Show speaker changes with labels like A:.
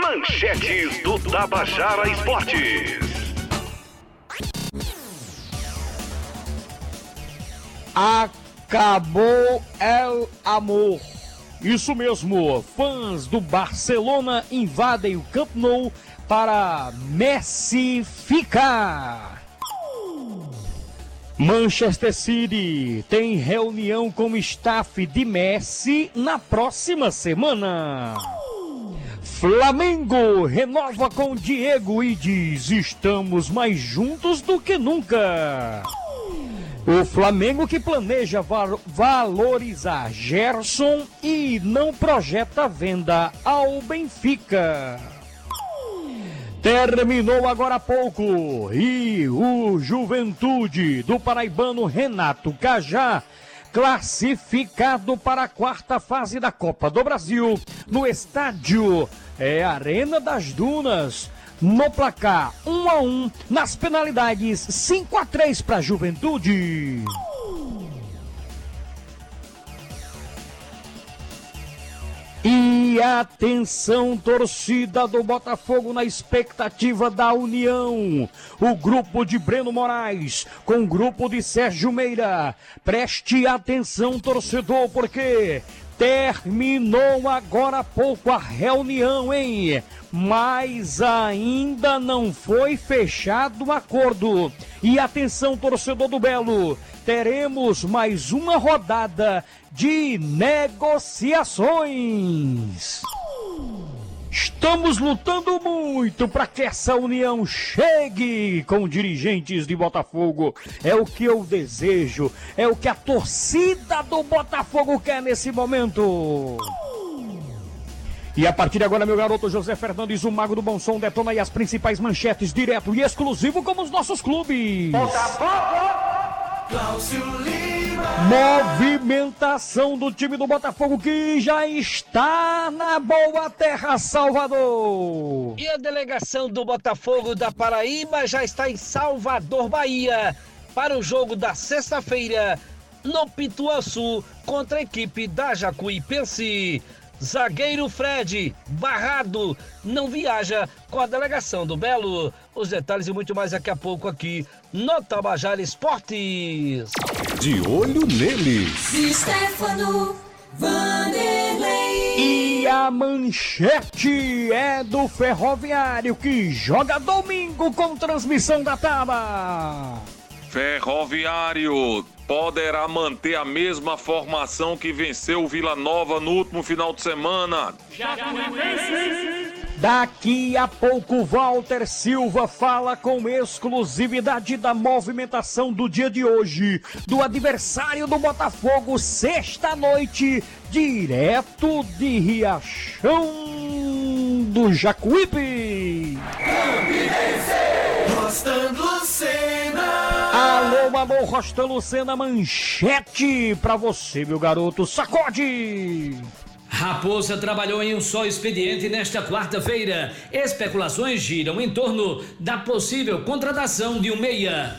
A: Manchetes do Tabajara Esportes.
B: Acabou el amor. Isso mesmo, fãs do Barcelona invadem o Camp Nou para Messi ficar. Manchester City tem reunião com o staff de Messi na próxima semana. Flamengo renova com Diego e diz: estamos mais juntos do que nunca. O Flamengo que planeja val valorizar Gerson e não projeta venda ao Benfica. Terminou agora há pouco e o Juventude do paraibano Renato Cajá classificado para a quarta fase da Copa do Brasil no estádio é Arena das Dunas. No placar 1 um a 1 um, nas penalidades 5 a 3 para a Juventude. E atenção, torcida do Botafogo, na expectativa da união. O grupo de Breno Moraes com o grupo de Sérgio Meira. Preste atenção, torcedor, porque terminou agora há pouco a reunião, hein? Mas ainda não foi fechado o acordo. E atenção, torcedor do Belo, teremos mais uma rodada de negociações. Estamos lutando muito para que essa união chegue com dirigentes de Botafogo. É o que eu desejo, é o que a torcida do Botafogo quer nesse momento. E a partir de agora, meu garoto José Fernandes, o mago do bom som, detona aí as principais manchetes, direto e exclusivo como os nossos clubes. Botafogo! Cláudio Lima. Movimentação do time do Botafogo que já está na boa terra, Salvador.
C: E a delegação do Botafogo da Paraíba já está em Salvador, Bahia, para o jogo da sexta-feira no Pituaçu contra a equipe da Jacuipense. Zagueiro Fred, barrado, não viaja com a delegação do Belo. Os detalhes e muito mais daqui a pouco aqui no Tabajara Esportes.
A: De olho neles.
B: Stefano Vanderlei. E a manchete é do Ferroviário que joga domingo com transmissão da Taba.
D: Ferroviário poderá manter a mesma formação que venceu o Vila Nova no último final de semana.
B: Daqui a pouco, Walter Silva fala com exclusividade da movimentação do dia de hoje, do adversário do Botafogo, sexta-noite, direto de Riachão do Jacuípe. Lucena. Alô, alô, Rostando Lucena, manchete pra você, meu garoto. Sacode!
E: Raposa trabalhou em um só expediente nesta quarta-feira. Especulações giram em torno da possível contratação de um meia.